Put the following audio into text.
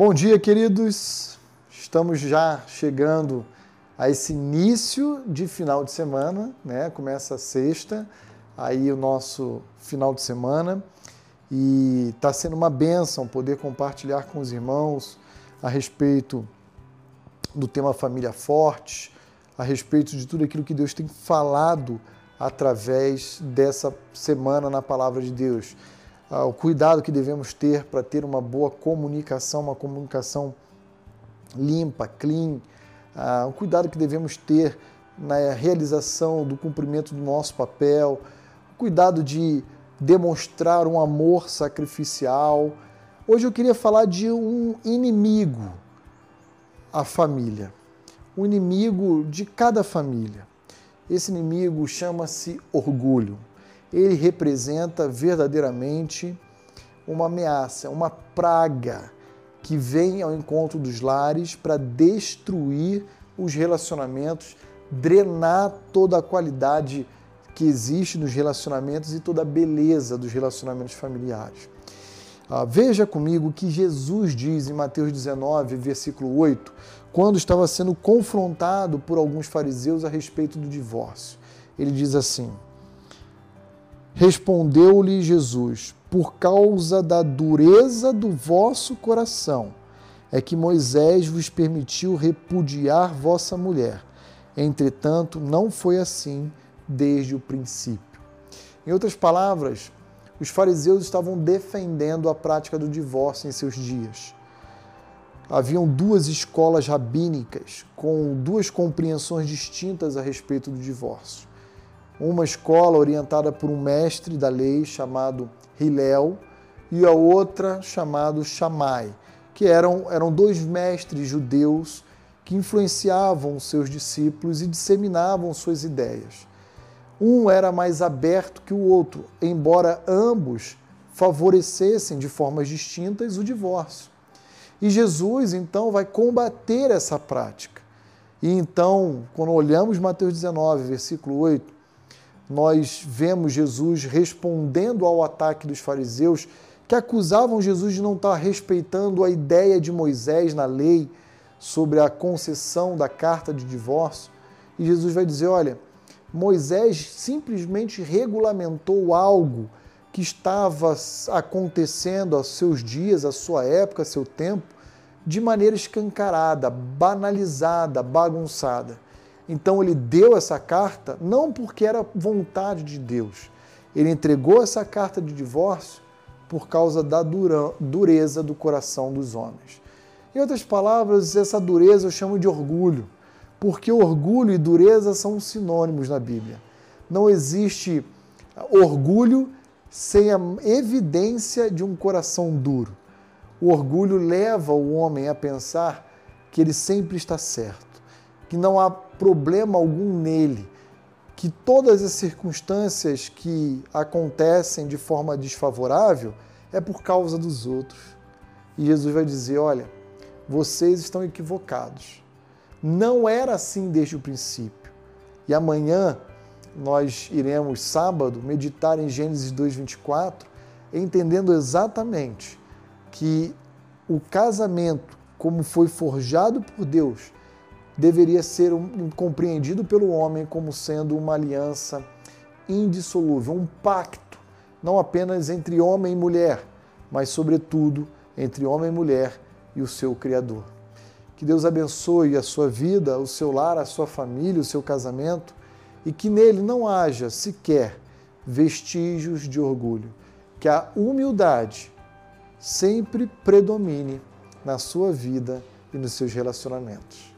Bom dia, queridos. Estamos já chegando a esse início de final de semana, né? Começa sexta, aí o nosso final de semana e está sendo uma benção poder compartilhar com os irmãos a respeito do tema família forte, a respeito de tudo aquilo que Deus tem falado através dessa semana na palavra de Deus. Ah, o cuidado que devemos ter para ter uma boa comunicação, uma comunicação limpa, clean, ah, o cuidado que devemos ter na realização do cumprimento do nosso papel, o cuidado de demonstrar um amor sacrificial. Hoje eu queria falar de um inimigo, a família. O inimigo de cada família. Esse inimigo chama-se orgulho. Ele representa verdadeiramente uma ameaça, uma praga que vem ao encontro dos lares para destruir os relacionamentos, drenar toda a qualidade que existe nos relacionamentos e toda a beleza dos relacionamentos familiares. Ah, veja comigo o que Jesus diz em Mateus 19, versículo 8, quando estava sendo confrontado por alguns fariseus a respeito do divórcio. Ele diz assim: Respondeu-lhe Jesus: Por causa da dureza do vosso coração, é que Moisés vos permitiu repudiar vossa mulher. Entretanto, não foi assim desde o princípio. Em outras palavras, os fariseus estavam defendendo a prática do divórcio em seus dias. Haviam duas escolas rabínicas com duas compreensões distintas a respeito do divórcio. Uma escola orientada por um mestre da lei chamado Hillel e a outra chamado Shammai, que eram, eram dois mestres judeus que influenciavam seus discípulos e disseminavam suas ideias. Um era mais aberto que o outro, embora ambos favorecessem de formas distintas o divórcio. E Jesus, então, vai combater essa prática. E então, quando olhamos Mateus 19, versículo 8, nós vemos Jesus respondendo ao ataque dos fariseus que acusavam Jesus de não estar respeitando a ideia de Moisés na lei sobre a concessão da carta de divórcio. E Jesus vai dizer: olha Moisés simplesmente regulamentou algo que estava acontecendo aos seus dias, à sua época, a seu tempo, de maneira escancarada, banalizada, bagunçada. Então ele deu essa carta não porque era vontade de Deus. Ele entregou essa carta de divórcio por causa da dureza do coração dos homens. Em outras palavras, essa dureza eu chamo de orgulho porque orgulho e dureza são sinônimos na Bíblia. Não existe orgulho sem a evidência de um coração duro. O orgulho leva o homem a pensar que ele sempre está certo, que não há problema algum nele, que todas as circunstâncias que acontecem de forma desfavorável é por causa dos outros. E Jesus vai dizer: olha, vocês estão equivocados não era assim desde o princípio. E amanhã nós iremos, sábado, meditar em Gênesis 2,24, entendendo exatamente que o casamento, como foi forjado por Deus, deveria ser compreendido pelo homem como sendo uma aliança indissolúvel, um pacto, não apenas entre homem e mulher, mas, sobretudo, entre homem e mulher e o seu Criador. Que Deus abençoe a sua vida, o seu lar, a sua família, o seu casamento e que nele não haja sequer vestígios de orgulho. Que a humildade sempre predomine na sua vida e nos seus relacionamentos.